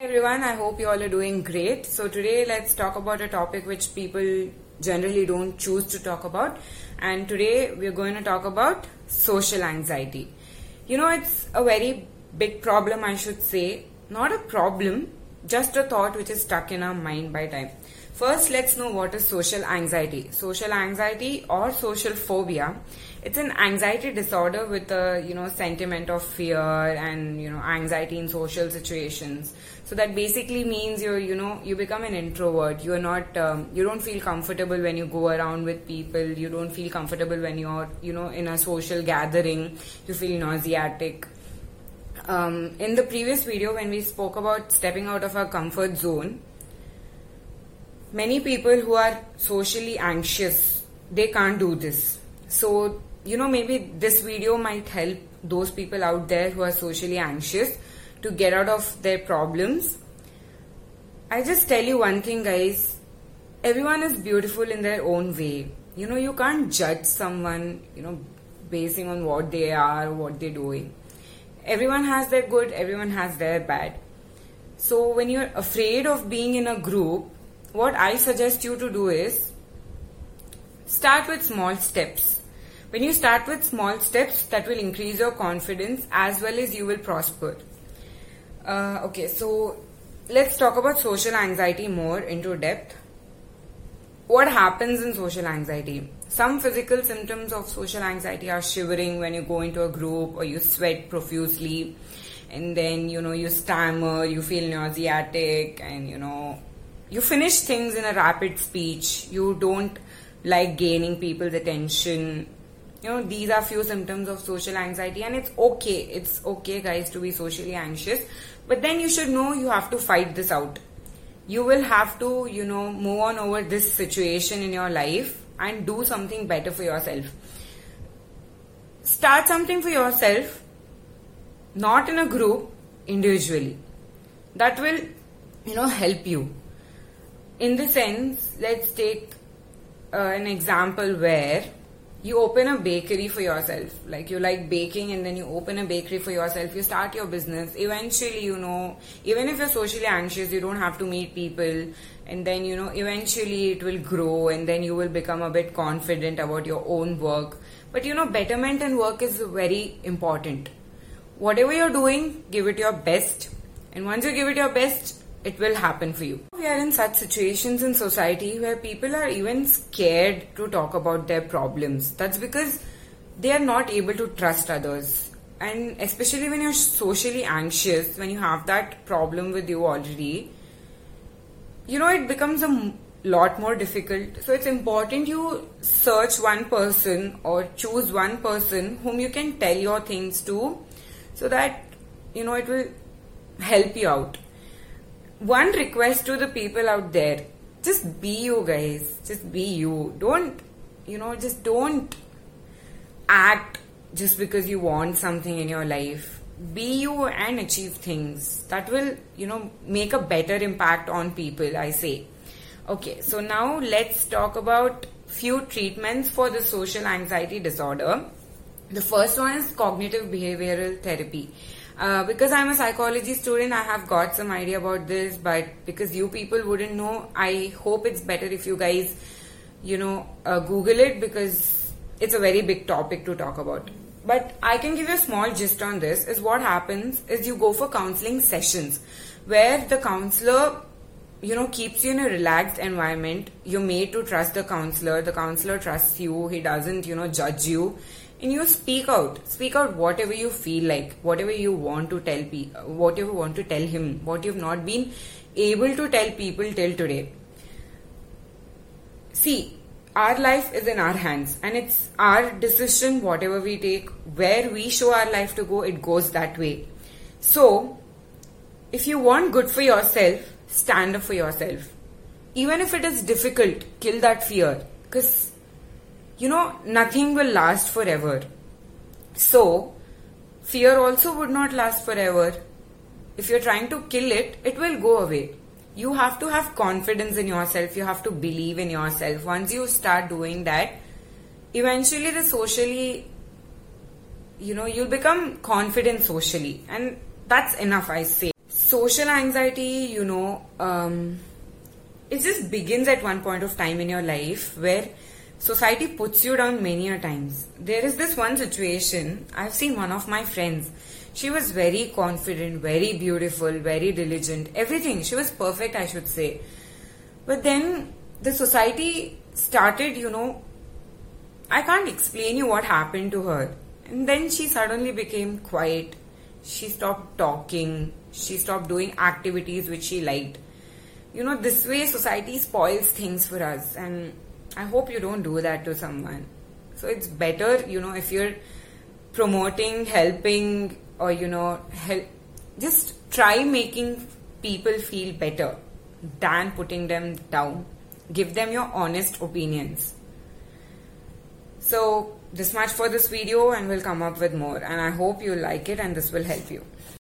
everyone, I hope you all are doing great. So, today let's talk about a topic which people generally don't choose to talk about. And today we're going to talk about social anxiety. You know, it's a very big problem, I should say. Not a problem, just a thought which is stuck in our mind by time. First, let's know what is social anxiety. Social anxiety or social phobia. It's an anxiety disorder with a you know sentiment of fear and you know anxiety in social situations. So that basically means you're you know you become an introvert. You are not um, you don't feel comfortable when you go around with people. You don't feel comfortable when you're you know in a social gathering. You feel nauseatic. Um, in the previous video, when we spoke about stepping out of our comfort zone, many people who are socially anxious they can't do this. So you know maybe this video might help those people out there who are socially anxious to get out of their problems. I just tell you one thing guys. Everyone is beautiful in their own way. You know you can't judge someone you know basing on what they are what they're doing. Everyone has their good everyone has their bad. So when you're afraid of being in a group what I suggest you to do is start with small steps. When you start with small steps, that will increase your confidence as well as you will prosper. Uh, okay, so let's talk about social anxiety more into depth. What happens in social anxiety? Some physical symptoms of social anxiety are shivering when you go into a group or you sweat profusely and then you know you stammer, you feel nauseatic and you know you finish things in a rapid speech. You don't like gaining people's attention. You know these are few symptoms of social anxiety and it's okay. It's okay guys to be socially anxious. But then you should know you have to fight this out. You will have to you know move on over this situation in your life and do something better for yourself. Start something for yourself not in a group individually. That will you know help you in the sense, let's take uh, an example where you open a bakery for yourself. Like you like baking and then you open a bakery for yourself. You start your business. Eventually, you know, even if you're socially anxious, you don't have to meet people. And then, you know, eventually it will grow and then you will become a bit confident about your own work. But you know, betterment in work is very important. Whatever you're doing, give it your best. And once you give it your best, it will happen for you. We are in such situations in society where people are even scared to talk about their problems. That's because they are not able to trust others. And especially when you're socially anxious, when you have that problem with you already, you know, it becomes a lot more difficult. So it's important you search one person or choose one person whom you can tell your things to so that, you know, it will help you out one request to the people out there. Just be you guys. Just be you. Don't you know just don't act just because you want something in your life. Be you and achieve things. That will you know make a better impact on people i say. Okay so now let's talk about few treatments for the social anxiety disorder. The first one is cognitive behavioral therapy uh, because I'm a psychology student, I have got some idea about this, but because you people wouldn't know, I hope it's better if you guys, you know, uh, Google it because it's a very big topic to talk about. But I can give you a small gist on this is what happens is you go for counseling sessions where the counselor you know keeps you in a relaxed environment. You're made to trust the counselor. The counselor trusts you. He doesn't you know judge you and you speak out. Speak out whatever you feel like. Whatever you want to tell people whatever you want to tell him. What you've not been able to tell people till today. See our life is in our hands. And it's our decision whatever we take where we show our life to go it goes that way. So if you want good for yourself stand up for yourself. Even if it is difficult kill that fear. Because you know, nothing will last forever. So, fear also would not last forever. If you're trying to kill it, it will go away. You have to have confidence in yourself. You have to believe in yourself. Once you start doing that, eventually the socially, you know, you'll become confident socially. And that's enough, I say. social anxiety, you know, um, it just begins at one point of time in your life where society puts you down many a times. There is this one situation, I've seen one of my friends. She was very confident, very beautiful, very diligent, everything. She was perfect, I should say. But then the society started, you know, I can't explain you what happened to her. And then she suddenly became quiet. She stopped talking. She stopped doing activities which she liked. You know, this way society spoils things for us. And I hope you don't do that to someone. So it's better, you know, if you're promoting, helping, or, you know, help, just try making people feel better than putting them down. Give them your honest opinions. So, this much for this video and we'll come up with more and I hope you like it and this will help you.